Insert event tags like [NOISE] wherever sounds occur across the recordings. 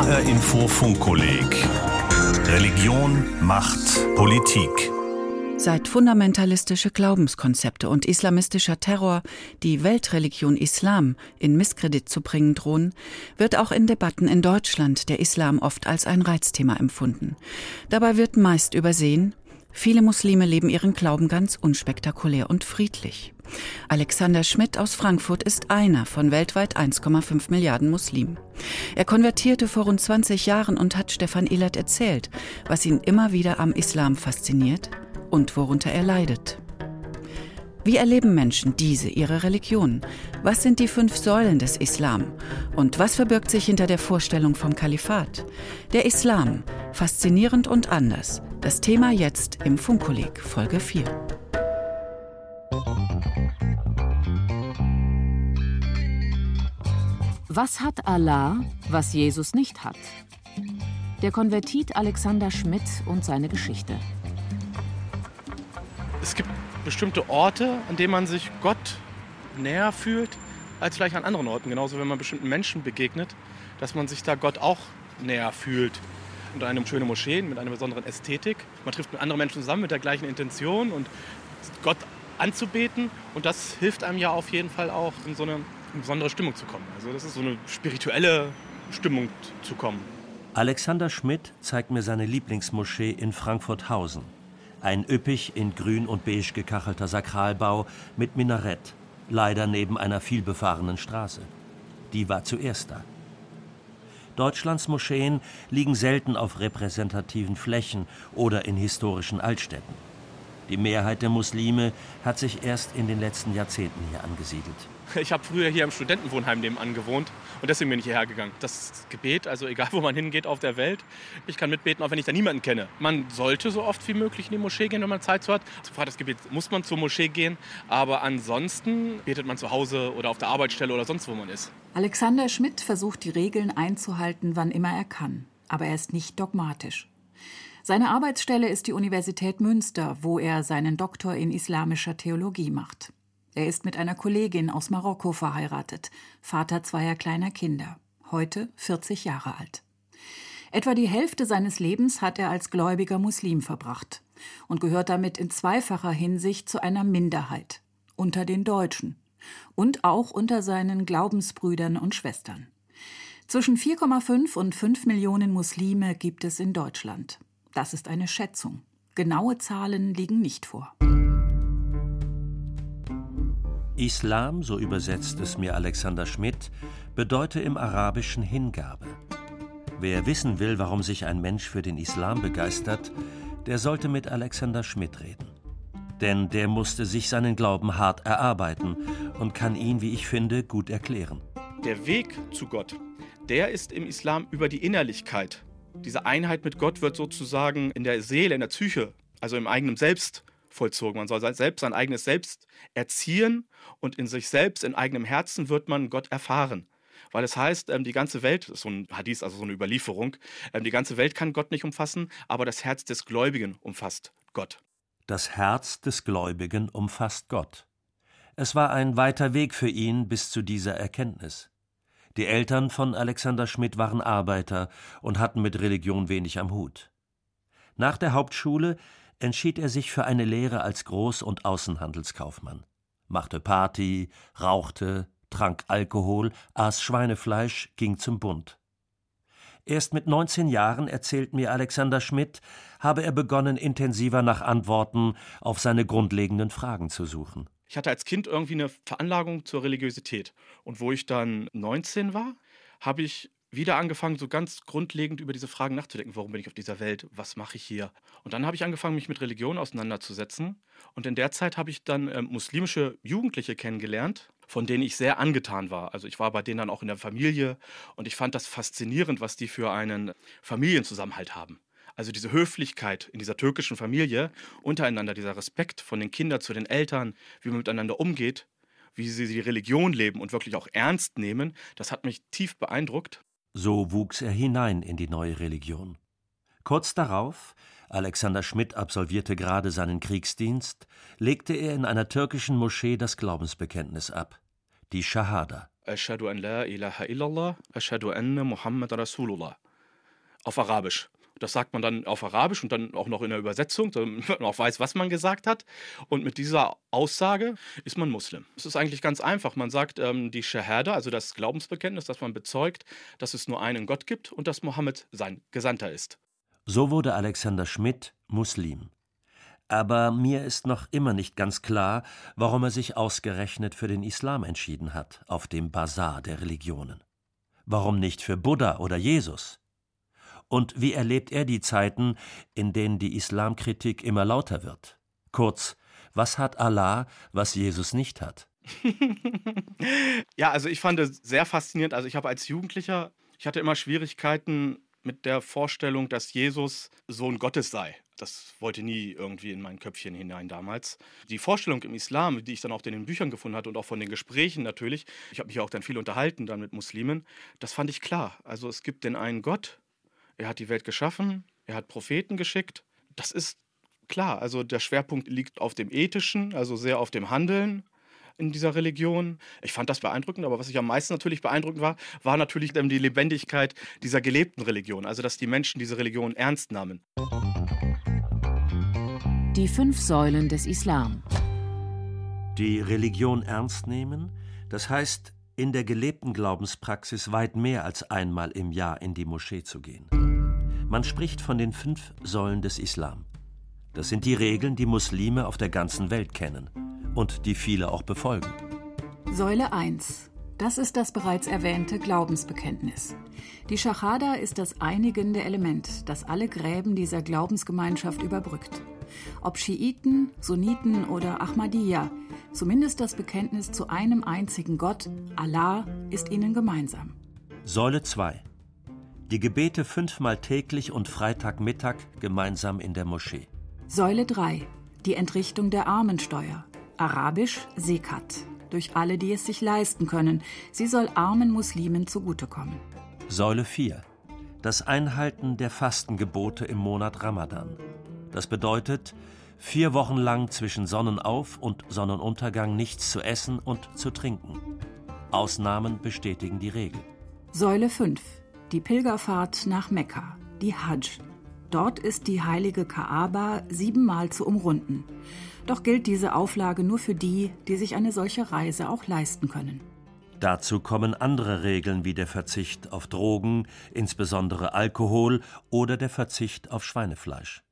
HR Info Funkkolleg Religion, Macht, Politik. Seit fundamentalistische Glaubenskonzepte und islamistischer Terror die Weltreligion Islam in Misskredit zu bringen drohen, wird auch in Debatten in Deutschland der Islam oft als ein Reizthema empfunden. Dabei wird meist übersehen, viele Muslime leben ihren Glauben ganz unspektakulär und friedlich. Alexander Schmidt aus Frankfurt ist einer von weltweit 1,5 Milliarden Muslimen. Er konvertierte vor rund 20 Jahren und hat Stefan Ehlert erzählt, was ihn immer wieder am Islam fasziniert und worunter er leidet. Wie erleben Menschen diese ihre Religion? Was sind die fünf Säulen des Islam? Und was verbirgt sich hinter der Vorstellung vom Kalifat? Der Islam, faszinierend und anders. Das Thema jetzt im Funkkolleg, Folge 4. Was hat Allah, was Jesus nicht hat? Der Konvertit Alexander Schmidt und seine Geschichte. Es gibt bestimmte Orte, an denen man sich Gott näher fühlt, als vielleicht an anderen Orten. Genauso, wenn man bestimmten Menschen begegnet, dass man sich da Gott auch näher fühlt. Und eine schöne Moschee mit einer besonderen Ästhetik. Man trifft mit anderen Menschen zusammen mit der gleichen Intention und Gott anzubeten. Und das hilft einem ja auf jeden Fall auch in so eine in besondere Stimmung zu kommen. Also das ist so eine spirituelle Stimmung zu kommen. Alexander Schmidt zeigt mir seine Lieblingsmoschee in Frankfurt-Hausen. Ein üppig in grün und beige gekachelter Sakralbau mit Minarett, leider neben einer vielbefahrenen Straße. Die war zuerst da. Deutschlands Moscheen liegen selten auf repräsentativen Flächen oder in historischen Altstädten. Die Mehrheit der Muslime hat sich erst in den letzten Jahrzehnten hier angesiedelt. [LAUGHS] Ich habe früher hier im Studentenwohnheim nebenan gewohnt und deswegen bin ich hierher gegangen. Das Gebet, also egal [LAUGHS] wo man hingeht auf der Welt, ich kann mitbeten, auch wenn ich da niemanden kenne. Man sollte so oft wie möglich in die Moschee gehen, wenn man Zeit zu hat. Das Gebet muss man zur Moschee gehen, aber ansonsten betet man zu Hause oder auf der Arbeitsstelle oder sonst wo man ist. Alexander Schmidt versucht die Regeln einzuhalten, wann immer er kann, aber er ist nicht dogmatisch. Seine Arbeitsstelle ist die Universität Münster, wo er seinen Doktor in islamischer Theologie macht. Er ist mit einer Kollegin aus Marokko verheiratet, Vater zweier kleiner Kinder, heute 40 Jahre alt. Etwa die Hälfte seines Lebens hat er als gläubiger Muslim verbracht und gehört damit in zweifacher Hinsicht zu einer Minderheit unter den Deutschen und auch unter seinen Glaubensbrüdern und Schwestern. Zwischen 4,5 und 5 Millionen Muslime gibt es in Deutschland. Das ist eine Schätzung. Genaue Zahlen liegen nicht vor. Islam, so übersetzt es mir Alexander Schmidt, bedeute im Arabischen Hingabe. Wer wissen will, warum sich ein Mensch für den Islam begeistert, der sollte mit Alexander Schmidt reden. Denn der musste sich seinen Glauben hart erarbeiten und kann ihn, wie ich finde, gut erklären. Der Weg zu Gott, der ist im Islam über die Innerlichkeit. Diese Einheit mit Gott wird sozusagen in der Seele, in der Psyche, also im eigenen Selbst vollzogen. Man soll selbst sein eigenes Selbst erziehen und in sich selbst, in eigenem Herzen wird man Gott erfahren. Weil es heißt, ähm, die ganze Welt, so ein Hadith, also so eine Überlieferung, ähm, die ganze Welt kann Gott nicht umfassen, aber das Herz des Gläubigen umfasst Gott. Das Herz des Gläubigen umfasst Gott. Es war ein weiter Weg für ihn bis zu dieser Erkenntnis. Die Eltern von Alexander Schmidt waren Arbeiter und hatten mit Religion wenig am Hut. Nach der Hauptschule entschied er sich für eine Lehre als Groß- und Außenhandelskaufmann, machte Party, rauchte, trank Alkohol, aß Schweinefleisch, ging zum Bund. Erst mit 19 Jahren, erzählt mir Alexander Schmidt, habe er begonnen, intensiver nach Antworten auf seine grundlegenden Fragen zu suchen. Ich hatte als Kind irgendwie eine Veranlagung zur Religiosität. Und wo ich dann 19 war, habe ich wieder angefangen, so ganz grundlegend über diese Fragen nachzudenken. Warum bin ich auf dieser Welt? Was mache ich hier? Und dann habe ich angefangen, mich mit Religion auseinanderzusetzen. Und in der Zeit habe ich dann äh, muslimische Jugendliche kennengelernt, von denen ich sehr angetan war. Also ich war bei denen dann auch in der Familie und ich fand das faszinierend, was die für einen Familienzusammenhalt haben. Also diese Höflichkeit in dieser türkischen Familie untereinander, dieser Respekt von den Kindern zu den Eltern, wie man miteinander umgeht, wie sie die Religion leben und wirklich auch ernst nehmen, das hat mich tief beeindruckt. So wuchs er hinein in die neue Religion. Kurz darauf, Alexander Schmidt absolvierte gerade seinen Kriegsdienst, legte er in einer türkischen Moschee das Glaubensbekenntnis ab, die Shahada. Ashhadu an la ilaha illallah, ashhadu anna Muhammad Rasulullah. auf Arabisch. Das sagt man dann auf Arabisch und dann auch noch in der Übersetzung, damit man auch weiß, was man gesagt hat. Und mit dieser Aussage ist man Muslim. Es ist eigentlich ganz einfach. Man sagt ähm, die Shahada, also das Glaubensbekenntnis, dass man bezeugt, dass es nur einen Gott gibt und dass Mohammed sein Gesandter ist. So wurde Alexander Schmidt Muslim. Aber mir ist noch immer nicht ganz klar, warum er sich ausgerechnet für den Islam entschieden hat, auf dem Bazar der Religionen. Warum nicht für Buddha oder Jesus? Und wie erlebt er die Zeiten, in denen die Islamkritik immer lauter wird? Kurz, was hat Allah, was Jesus nicht hat? [LAUGHS] ja, also ich fand es sehr faszinierend. Also ich habe als Jugendlicher, ich hatte immer Schwierigkeiten mit der Vorstellung, dass Jesus Sohn Gottes sei. Das wollte nie irgendwie in mein Köpfchen hinein damals. Die Vorstellung im Islam, die ich dann auch in den Büchern gefunden hatte und auch von den Gesprächen natürlich, ich habe mich auch dann viel unterhalten dann mit Muslimen, das fand ich klar. Also es gibt den einen Gott, er hat die Welt geschaffen, er hat Propheten geschickt. Das ist klar. Also der Schwerpunkt liegt auf dem Ethischen, also sehr auf dem Handeln in dieser Religion. Ich fand das beeindruckend, aber was ich am meisten natürlich beeindruckend war, war natürlich die Lebendigkeit dieser gelebten Religion, also dass die Menschen diese Religion ernst nahmen. Die fünf Säulen des Islam. Die Religion ernst nehmen, das heißt in der gelebten Glaubenspraxis weit mehr als einmal im Jahr in die Moschee zu gehen. Man spricht von den fünf Säulen des Islam. Das sind die Regeln, die Muslime auf der ganzen Welt kennen und die viele auch befolgen. Säule 1. Das ist das bereits erwähnte Glaubensbekenntnis. Die Schachada ist das einigende Element, das alle Gräben dieser Glaubensgemeinschaft überbrückt. Ob Schiiten, Sunniten oder Ahmadiyya, zumindest das Bekenntnis zu einem einzigen Gott, Allah, ist ihnen gemeinsam. Säule 2. Die Gebete fünfmal täglich und Freitagmittag gemeinsam in der Moschee. Säule 3. Die Entrichtung der Armensteuer. Arabisch Sekat. Durch alle, die es sich leisten können. Sie soll armen Muslimen zugutekommen. Säule 4. Das Einhalten der Fastengebote im Monat Ramadan. Das bedeutet, vier Wochen lang zwischen Sonnenauf- und Sonnenuntergang nichts zu essen und zu trinken. Ausnahmen bestätigen die Regel. Säule 5 die Pilgerfahrt nach Mekka, die Hajj. Dort ist die heilige Kaaba siebenmal zu umrunden. Doch gilt diese Auflage nur für die, die sich eine solche Reise auch leisten können. Dazu kommen andere Regeln wie der Verzicht auf Drogen, insbesondere Alkohol oder der Verzicht auf Schweinefleisch.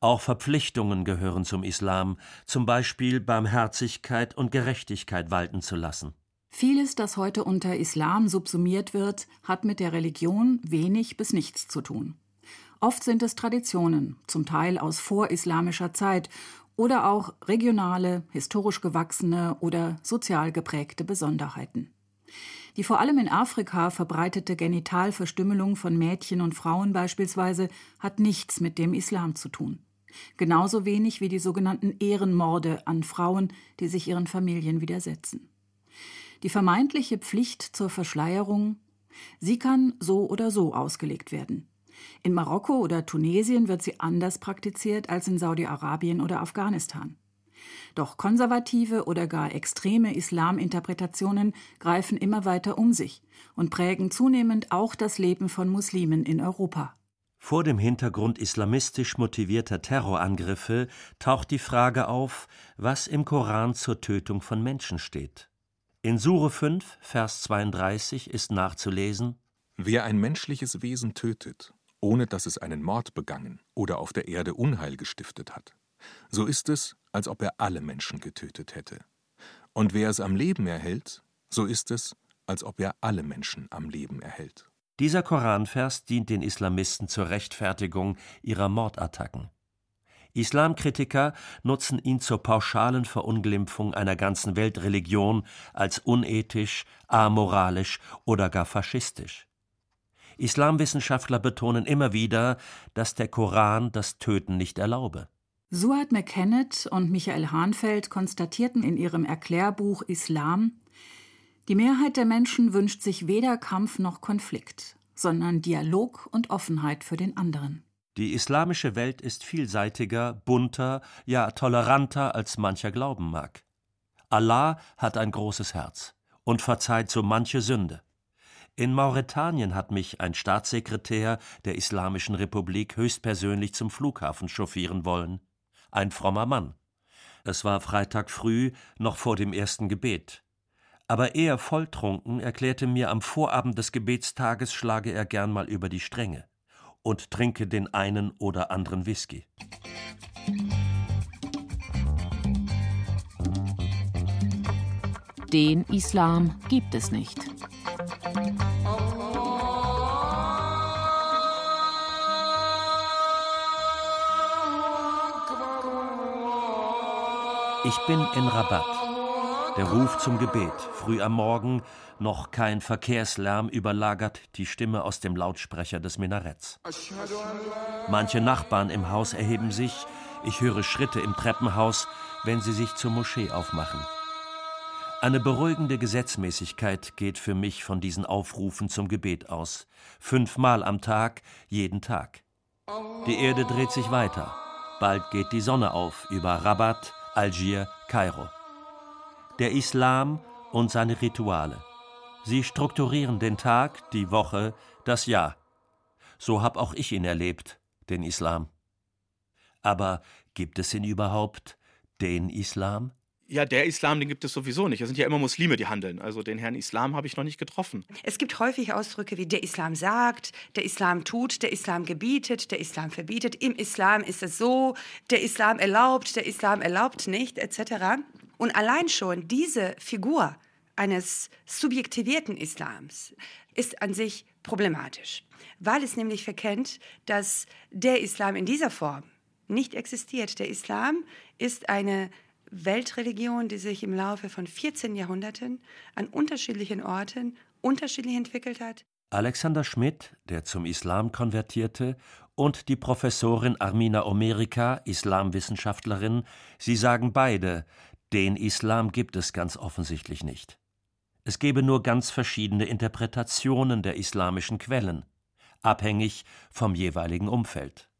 Auch Verpflichtungen gehören zum Islam, zum Beispiel Barmherzigkeit und Gerechtigkeit walten zu lassen. Vieles, das heute unter Islam subsumiert wird, hat mit der Religion wenig bis nichts zu tun. Oft sind es Traditionen, zum Teil aus vorislamischer Zeit oder auch regionale, historisch gewachsene oder sozial geprägte Besonderheiten. Die vor allem in Afrika verbreitete Genitalverstümmelung von Mädchen und Frauen beispielsweise hat nichts mit dem Islam zu tun. Genauso wenig wie die sogenannten Ehrenmorde an Frauen, die sich ihren Familien widersetzen. Die vermeintliche Pflicht zur Verschleierung, sie kann so oder so ausgelegt werden. In Marokko oder Tunesien wird sie anders praktiziert als in Saudi-Arabien oder Afghanistan. Doch konservative oder gar extreme Islaminterpretationen greifen immer weiter um sich und prägen zunehmend auch das Leben von Muslimen in Europa. Vor dem Hintergrund islamistisch motivierter Terrorangriffe taucht die Frage auf, was im Koran zur Tötung von Menschen steht. In Sure 5, Vers 32 ist nachzulesen: Wer ein menschliches Wesen tötet, ohne dass es einen Mord begangen oder auf der Erde Unheil gestiftet hat, so ist es, als ob er alle Menschen getötet hätte. Und wer es am Leben erhält, so ist es, als ob er alle Menschen am Leben erhält. Dieser Koranvers dient den Islamisten zur Rechtfertigung ihrer Mordattacken. Islamkritiker nutzen ihn zur pauschalen Verunglimpfung einer ganzen Weltreligion als unethisch, amoralisch oder gar faschistisch. Islamwissenschaftler betonen immer wieder, dass der Koran das Töten nicht erlaube. Suad McKennett und Michael Hahnfeld konstatierten in ihrem Erklärbuch Islam, die Mehrheit der Menschen wünscht sich weder Kampf noch Konflikt, sondern Dialog und Offenheit für den anderen. Die islamische Welt ist vielseitiger, bunter, ja toleranter, als mancher glauben mag. Allah hat ein großes Herz und verzeiht so manche Sünde. In Mauretanien hat mich ein Staatssekretär der Islamischen Republik höchstpersönlich zum Flughafen chauffieren wollen. Ein frommer Mann. Es war Freitag früh, noch vor dem ersten Gebet. Aber er volltrunken erklärte mir, am Vorabend des Gebetstages schlage er gern mal über die Stränge und trinke den einen oder anderen Whisky. Den Islam gibt es nicht. Ich bin in Rabat. Der Ruf zum Gebet, früh am Morgen, noch kein Verkehrslärm überlagert die Stimme aus dem Lautsprecher des Minaretts. Manche Nachbarn im Haus erheben sich, ich höre Schritte im Treppenhaus, wenn sie sich zur Moschee aufmachen. Eine beruhigende Gesetzmäßigkeit geht für mich von diesen Aufrufen zum Gebet aus. Fünfmal am Tag, jeden Tag. Die Erde dreht sich weiter. Bald geht die Sonne auf über Rabat, Algier, Kairo. Der Islam und seine Rituale. Sie strukturieren den Tag, die Woche, das Jahr. So hab auch ich ihn erlebt, den Islam. Aber gibt es ihn überhaupt, den Islam? Ja, der Islam, den gibt es sowieso nicht. Es sind ja immer Muslime, die handeln. Also den Herrn Islam habe ich noch nicht getroffen. Es gibt häufig Ausdrücke wie der Islam sagt, der Islam tut, der Islam gebietet, der Islam verbietet. Im Islam ist es so, der Islam erlaubt, der Islam erlaubt nicht, etc. Und allein schon diese Figur eines subjektivierten Islams ist an sich problematisch, weil es nämlich verkennt, dass der Islam in dieser Form nicht existiert. Der Islam ist eine Weltreligion, die sich im Laufe von 14 Jahrhunderten an unterschiedlichen Orten unterschiedlich entwickelt hat. Alexander Schmidt, der zum Islam konvertierte, und die Professorin Armina Omerika, Islamwissenschaftlerin, sie sagen beide, den Islam gibt es ganz offensichtlich nicht. Es gebe nur ganz verschiedene Interpretationen der islamischen Quellen, abhängig vom jeweiligen Umfeld.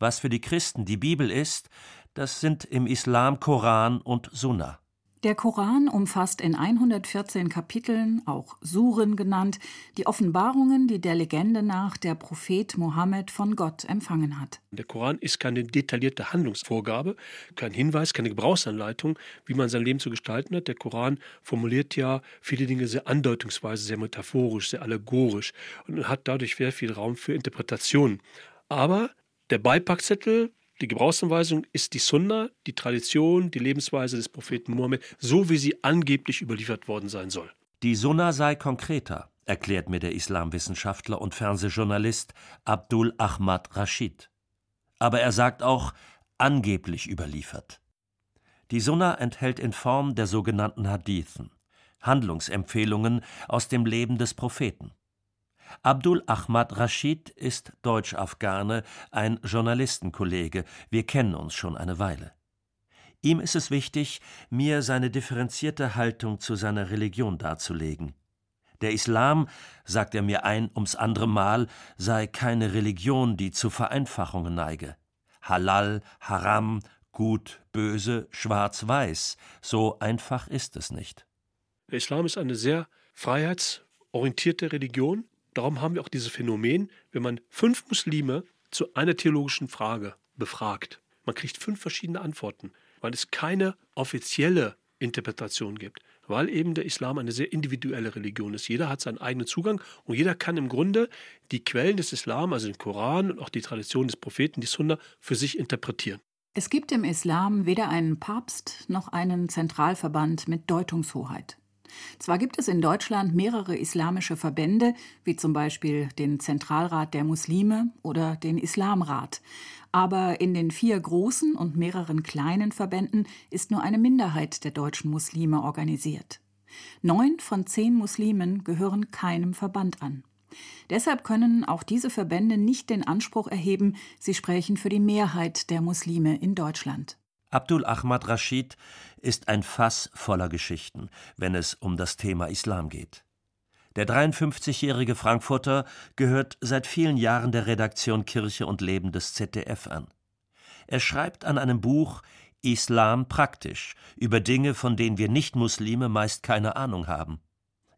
Was für die Christen die Bibel ist, das sind im Islam Koran und Sunna. Der Koran umfasst in 114 Kapiteln, auch Suren genannt, die Offenbarungen, die der Legende nach der Prophet Mohammed von Gott empfangen hat. Der Koran ist keine detaillierte Handlungsvorgabe, kein Hinweis, keine Gebrauchsanleitung, wie man sein Leben zu gestalten hat. Der Koran formuliert ja viele Dinge sehr andeutungsweise, sehr metaphorisch, sehr allegorisch und hat dadurch sehr viel Raum für Interpretation. Aber der Beipackzettel die Gebrauchsanweisung ist die Sunna, die Tradition, die Lebensweise des Propheten Mohammed, so wie sie angeblich überliefert worden sein soll. Die Sunna sei konkreter, erklärt mir der Islamwissenschaftler und Fernsehjournalist Abdul Ahmad Rashid. Aber er sagt auch angeblich überliefert. Die Sunna enthält in Form der sogenannten Hadithen Handlungsempfehlungen aus dem Leben des Propheten. Abdul Ahmad Rashid ist Deutsch-Afghane, ein Journalistenkollege. Wir kennen uns schon eine Weile. Ihm ist es wichtig, mir seine differenzierte Haltung zu seiner Religion darzulegen. Der Islam, sagt er mir ein ums andere Mal, sei keine Religion, die zu Vereinfachungen neige. Halal, Haram, Gut, Böse, Schwarz-Weiß, so einfach ist es nicht. Der Islam ist eine sehr freiheitsorientierte Religion, Darum haben wir auch dieses Phänomen, wenn man fünf Muslime zu einer theologischen Frage befragt, man kriegt fünf verschiedene Antworten, weil es keine offizielle Interpretation gibt, weil eben der Islam eine sehr individuelle Religion ist. Jeder hat seinen eigenen Zugang und jeder kann im Grunde die Quellen des Islam, also den Koran und auch die Tradition des Propheten, die Sunna, für sich interpretieren. Es gibt im Islam weder einen Papst noch einen Zentralverband mit Deutungshoheit. Zwar gibt es in Deutschland mehrere islamische Verbände, wie zum Beispiel den Zentralrat der Muslime oder den Islamrat, aber in den vier großen und mehreren kleinen Verbänden ist nur eine Minderheit der deutschen Muslime organisiert. Neun von zehn Muslimen gehören keinem Verband an. Deshalb können auch diese Verbände nicht den Anspruch erheben, sie sprechen für die Mehrheit der Muslime in Deutschland. Abdul Ahmad Rashid ist ein Fass voller Geschichten, wenn es um das Thema Islam geht. Der 53-jährige Frankfurter gehört seit vielen Jahren der Redaktion Kirche und Leben des ZDF an. Er schreibt an einem Buch Islam praktisch über Dinge, von denen wir Nicht-Muslime meist keine Ahnung haben.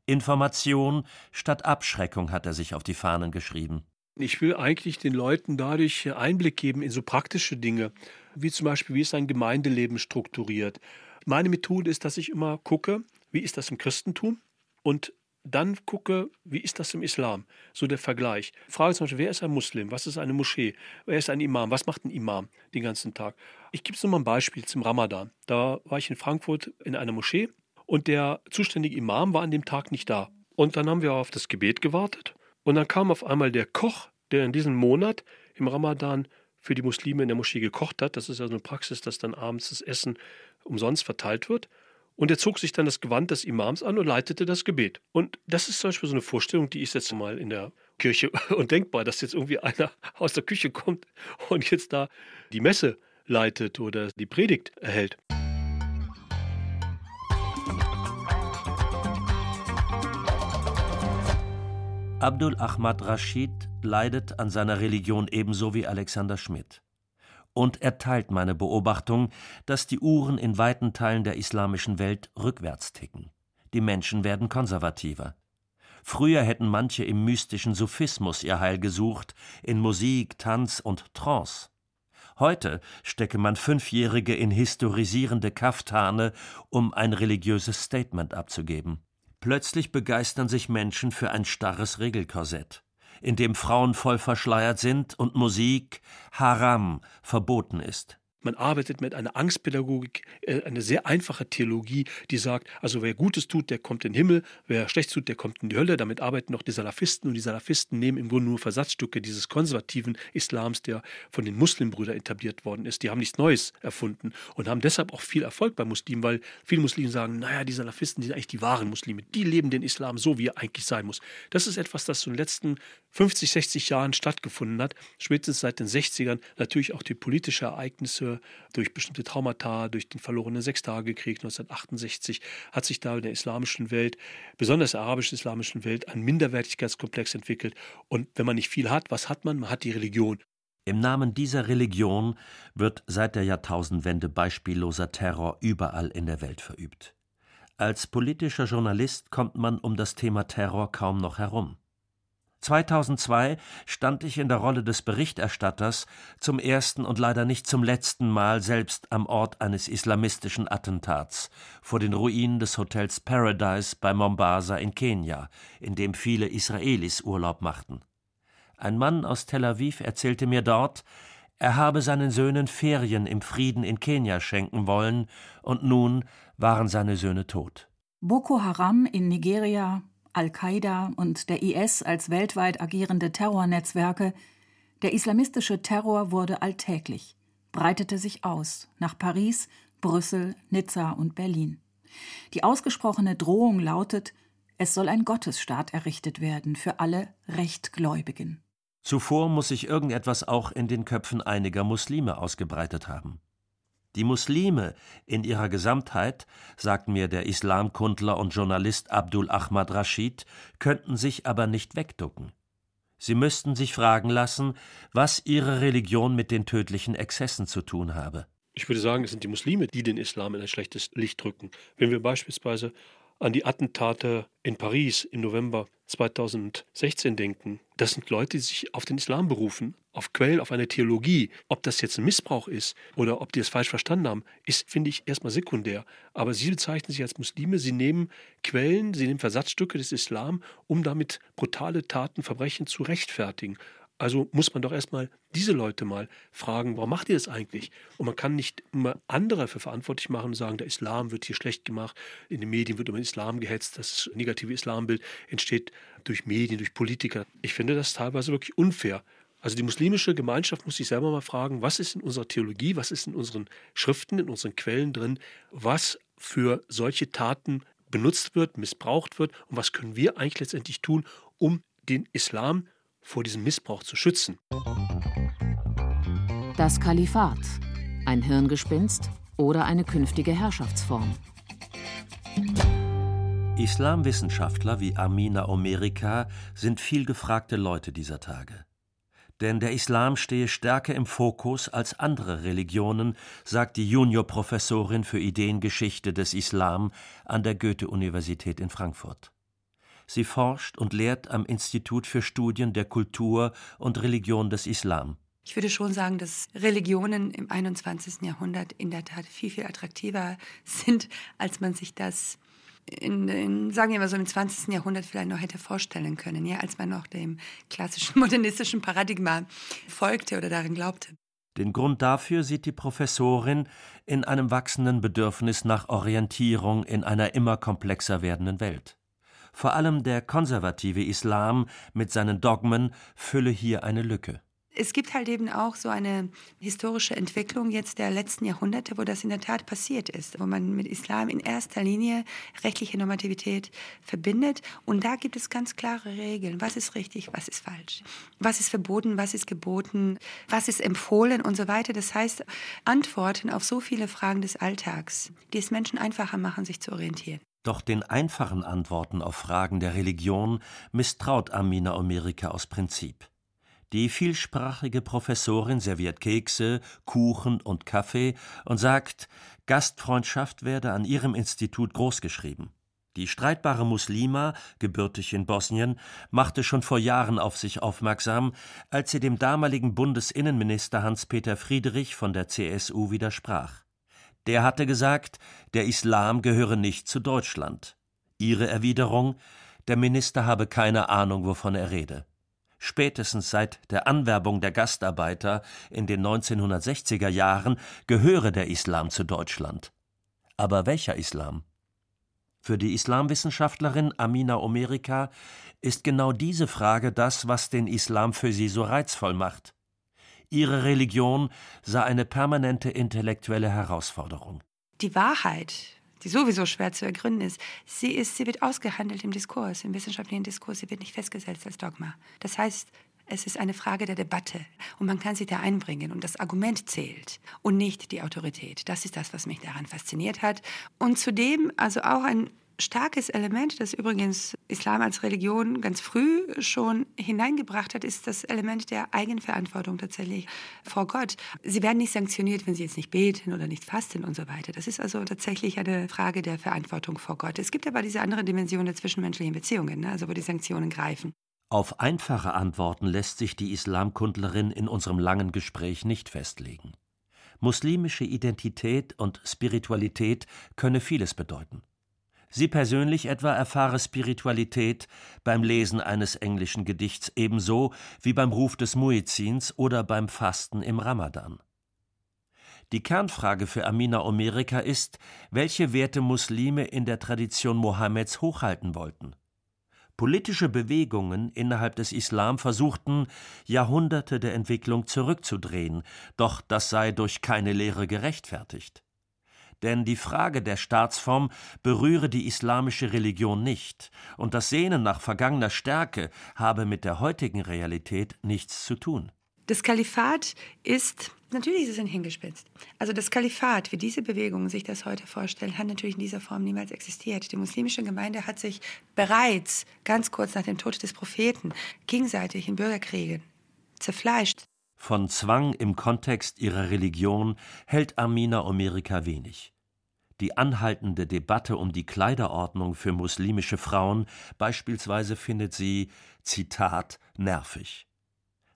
Information statt Abschreckung hat er sich auf die Fahnen geschrieben. Ich will eigentlich den Leuten dadurch Einblick geben in so praktische Dinge, wie zum Beispiel, wie ist ein Gemeindeleben strukturiert. Meine Methode ist, dass ich immer gucke, wie ist das im Christentum und dann gucke, wie ist das im Islam? So der Vergleich. Frage zum Beispiel, wer ist ein Muslim? Was ist eine Moschee? Wer ist ein Imam? Was macht ein Imam den ganzen Tag? Ich gebe es nur mal ein Beispiel zum Ramadan. Da war ich in Frankfurt in einer Moschee und der zuständige Imam war an dem Tag nicht da. Und dann haben wir auf das Gebet gewartet und dann kam auf einmal der Koch, der in diesem Monat im Ramadan für die Muslime in der Moschee gekocht hat. Das ist ja so eine Praxis, dass dann abends das Essen umsonst verteilt wird. Und er zog sich dann das Gewand des Imams an und leitete das Gebet. Und das ist zum Beispiel so eine Vorstellung, die ist jetzt mal in der Kirche [LAUGHS] undenkbar, dass jetzt irgendwie einer aus der Küche kommt und jetzt da die Messe leitet oder die Predigt erhält. Abdul Ahmad Rashid leidet an seiner Religion ebenso wie Alexander Schmidt und er teilt meine Beobachtung, dass die Uhren in weiten Teilen der islamischen Welt rückwärts ticken. Die Menschen werden konservativer. Früher hätten manche im mystischen Sufismus ihr Heil gesucht, in Musik, Tanz und Trance. Heute stecke man Fünfjährige in historisierende Kaftane, um ein religiöses Statement abzugeben. Plötzlich begeistern sich Menschen für ein starres Regelkorsett in dem Frauen voll verschleiert sind und Musik Haram verboten ist. Man arbeitet mit einer Angstpädagogik, äh, eine sehr einfache Theologie, die sagt, also wer Gutes tut, der kommt in den Himmel, wer Schlechtes tut, der kommt in die Hölle. Damit arbeiten noch die Salafisten und die Salafisten nehmen im Grunde nur Versatzstücke dieses konservativen Islams, der von den Muslimbrüdern etabliert worden ist. Die haben nichts Neues erfunden und haben deshalb auch viel Erfolg bei Muslimen, weil viele Muslime sagen, naja, die Salafisten sind eigentlich die wahren Muslime. Die leben den Islam so, wie er eigentlich sein muss. Das ist etwas, das in den letzten 50, 60 Jahren stattgefunden hat, spätestens seit den 60ern. Natürlich auch die politischen Ereignisse durch bestimmte Traumata, durch den verlorenen Sechstagekrieg 1968, hat sich da in der islamischen Welt, besonders der arabisch-islamischen Welt, ein Minderwertigkeitskomplex entwickelt. Und wenn man nicht viel hat, was hat man? Man hat die Religion. Im Namen dieser Religion wird seit der Jahrtausendwende beispielloser Terror überall in der Welt verübt. Als politischer Journalist kommt man um das Thema Terror kaum noch herum. 2002 stand ich in der Rolle des Berichterstatters zum ersten und leider nicht zum letzten Mal selbst am Ort eines islamistischen Attentats vor den Ruinen des Hotels Paradise bei Mombasa in Kenia, in dem viele Israelis Urlaub machten. Ein Mann aus Tel Aviv erzählte mir dort, er habe seinen Söhnen Ferien im Frieden in Kenia schenken wollen, und nun waren seine Söhne tot. Boko Haram in Nigeria Al-Qaida und der IS als weltweit agierende Terrornetzwerke, der islamistische Terror wurde alltäglich, breitete sich aus nach Paris, Brüssel, Nizza und Berlin. Die ausgesprochene Drohung lautet, es soll ein Gottesstaat errichtet werden für alle Rechtgläubigen. Zuvor muss sich irgendetwas auch in den Köpfen einiger Muslime ausgebreitet haben. Die Muslime in ihrer Gesamtheit, sagt mir der Islamkundler und Journalist Abdul Ahmad Rashid, könnten sich aber nicht wegducken. Sie müssten sich fragen lassen, was ihre Religion mit den tödlichen Exzessen zu tun habe. Ich würde sagen, es sind die Muslime, die den Islam in ein schlechtes Licht drücken. Wenn wir beispielsweise an die Attentate in Paris im November 2016 denken. Das sind Leute, die sich auf den Islam berufen, auf Quellen, auf eine Theologie. Ob das jetzt ein Missbrauch ist oder ob die es falsch verstanden haben, ist, finde ich, erstmal sekundär. Aber sie bezeichnen sich als Muslime, sie nehmen Quellen, sie nehmen Versatzstücke des Islam, um damit brutale Taten, Verbrechen zu rechtfertigen. Also muss man doch erstmal diese Leute mal fragen, warum macht ihr das eigentlich? Und man kann nicht immer andere dafür verantwortlich machen und sagen, der Islam wird hier schlecht gemacht, in den Medien wird über den Islam gehetzt, das negative Islambild entsteht durch Medien, durch Politiker. Ich finde das teilweise wirklich unfair. Also die muslimische Gemeinschaft muss sich selber mal fragen, was ist in unserer Theologie, was ist in unseren Schriften, in unseren Quellen drin, was für solche Taten benutzt wird, missbraucht wird und was können wir eigentlich letztendlich tun, um den Islam vor diesem Missbrauch zu schützen. Das Kalifat, ein Hirngespinst oder eine künftige Herrschaftsform. Islamwissenschaftler wie Amina Omerika sind viel gefragte Leute dieser Tage. Denn der Islam stehe stärker im Fokus als andere Religionen, sagt die Juniorprofessorin für Ideengeschichte des Islam an der Goethe-Universität in Frankfurt. Sie forscht und lehrt am Institut für Studien der Kultur und Religion des Islam. Ich würde schon sagen, dass Religionen im 21. Jahrhundert in der Tat viel, viel attraktiver [LAUGHS] sind, als man sich das in, in, sagen wir mal so im 20. Jahrhundert vielleicht noch hätte vorstellen können, ja, als man noch dem klassischen [LAUGHS] modernistischen Paradigma folgte oder darin glaubte. Den Grund dafür sieht die Professorin in einem wachsenden Bedürfnis nach Orientierung in einer immer komplexer werdenden Welt. Vor allem der konservative Islam mit seinen Dogmen fülle hier eine Lücke. Es gibt halt eben auch so eine historische Entwicklung jetzt der letzten Jahrhunderte, wo das in der Tat passiert ist, wo man mit Islam in erster Linie rechtliche Normativität verbindet. Und da gibt es ganz klare Regeln. Was ist richtig, was ist falsch? Was ist verboten, was ist geboten, was ist empfohlen und so weiter. Das heißt, Antworten auf so viele Fragen des Alltags, die es Menschen einfacher machen, sich zu orientieren. Doch den einfachen Antworten auf Fragen der Religion misstraut Amina Omerika aus Prinzip. Die vielsprachige Professorin serviert Kekse, Kuchen und Kaffee und sagt, Gastfreundschaft werde an ihrem Institut großgeschrieben. Die streitbare Muslima, gebürtig in Bosnien, machte schon vor Jahren auf sich aufmerksam, als sie dem damaligen Bundesinnenminister Hans-Peter Friedrich von der CSU widersprach. Der hatte gesagt, der Islam gehöre nicht zu Deutschland. Ihre Erwiderung, der Minister habe keine Ahnung, wovon er rede. Spätestens seit der Anwerbung der Gastarbeiter in den 1960er Jahren gehöre der Islam zu Deutschland. Aber welcher Islam? Für die Islamwissenschaftlerin Amina Omerika ist genau diese Frage das, was den Islam für sie so reizvoll macht. Ihre Religion sah eine permanente intellektuelle Herausforderung. Die Wahrheit die sowieso schwer zu ergründen ist, sie ist, sie wird ausgehandelt im Diskurs, im wissenschaftlichen Diskurs, sie wird nicht festgesetzt als Dogma. Das heißt, es ist eine Frage der Debatte und man kann sich da einbringen und das Argument zählt und nicht die Autorität. Das ist das, was mich daran fasziniert hat. Und zudem also auch ein starkes Element, das übrigens Islam als Religion ganz früh schon hineingebracht hat, ist das Element der Eigenverantwortung tatsächlich vor Gott. Sie werden nicht sanktioniert, wenn sie jetzt nicht beten oder nicht fasten und so weiter. Das ist also tatsächlich eine Frage der Verantwortung vor Gott. Es gibt aber diese andere Dimension der zwischenmenschlichen Beziehungen, ne? also wo die Sanktionen greifen. Auf einfache Antworten lässt sich die Islamkundlerin in unserem langen Gespräch nicht festlegen. Muslimische Identität und Spiritualität könne vieles bedeuten. Sie persönlich etwa erfahre Spiritualität beim Lesen eines englischen Gedichts ebenso wie beim Ruf des Muezzins oder beim Fasten im Ramadan. Die Kernfrage für Amina Omerika ist, welche Werte Muslime in der Tradition Mohammeds hochhalten wollten. Politische Bewegungen innerhalb des Islam versuchten, Jahrhunderte der Entwicklung zurückzudrehen, doch das sei durch keine Lehre gerechtfertigt denn die Frage der Staatsform berühre die islamische Religion nicht, und das Sehnen nach vergangener Stärke habe mit der heutigen Realität nichts zu tun. Das Kalifat ist, natürlich ist es ein Hingespitzt. Also das Kalifat, wie diese Bewegungen sich das heute vorstellen, hat natürlich in dieser Form niemals existiert. Die muslimische Gemeinde hat sich bereits ganz kurz nach dem Tod des Propheten gegenseitig in Bürgerkriegen zerfleischt. Von Zwang im Kontext ihrer Religion hält Amina Omerika wenig. Die anhaltende Debatte um die Kleiderordnung für muslimische Frauen beispielsweise findet sie, Zitat, nervig.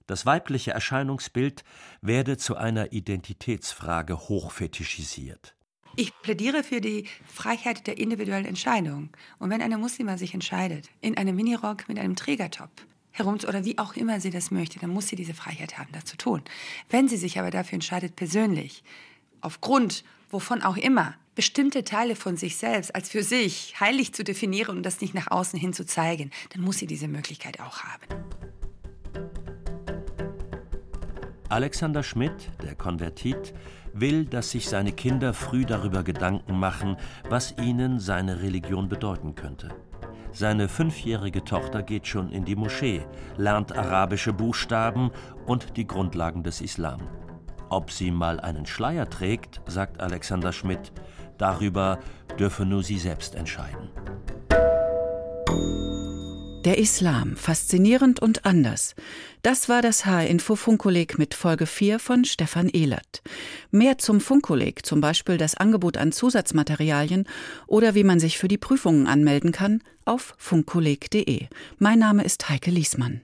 Das weibliche Erscheinungsbild werde zu einer Identitätsfrage hochfetischisiert. Ich plädiere für die Freiheit der individuellen Entscheidung. Und wenn eine Muslima sich entscheidet, in einem Minirock mit einem Trägertop herum oder wie auch immer sie das möchte, dann muss sie diese Freiheit haben, das zu tun. Wenn sie sich aber dafür entscheidet, persönlich, aufgrund wovon auch immer, bestimmte Teile von sich selbst als für sich heilig zu definieren und das nicht nach außen hin zu zeigen, dann muss sie diese Möglichkeit auch haben. Alexander Schmidt, der Konvertit, will, dass sich seine Kinder früh darüber Gedanken machen, was ihnen seine Religion bedeuten könnte. Seine fünfjährige Tochter geht schon in die Moschee, lernt arabische Buchstaben und die Grundlagen des Islam. Ob sie mal einen Schleier trägt, sagt Alexander Schmidt, darüber dürfe nur sie selbst entscheiden. Der Islam, faszinierend und anders. Das war das H-Info Funkkolleg mit Folge 4 von Stefan Ehlert. Mehr zum Funkkolleg, zum Beispiel das Angebot an Zusatzmaterialien oder wie man sich für die Prüfungen anmelden kann, auf funkkolleg.de. Mein Name ist Heike Liesmann.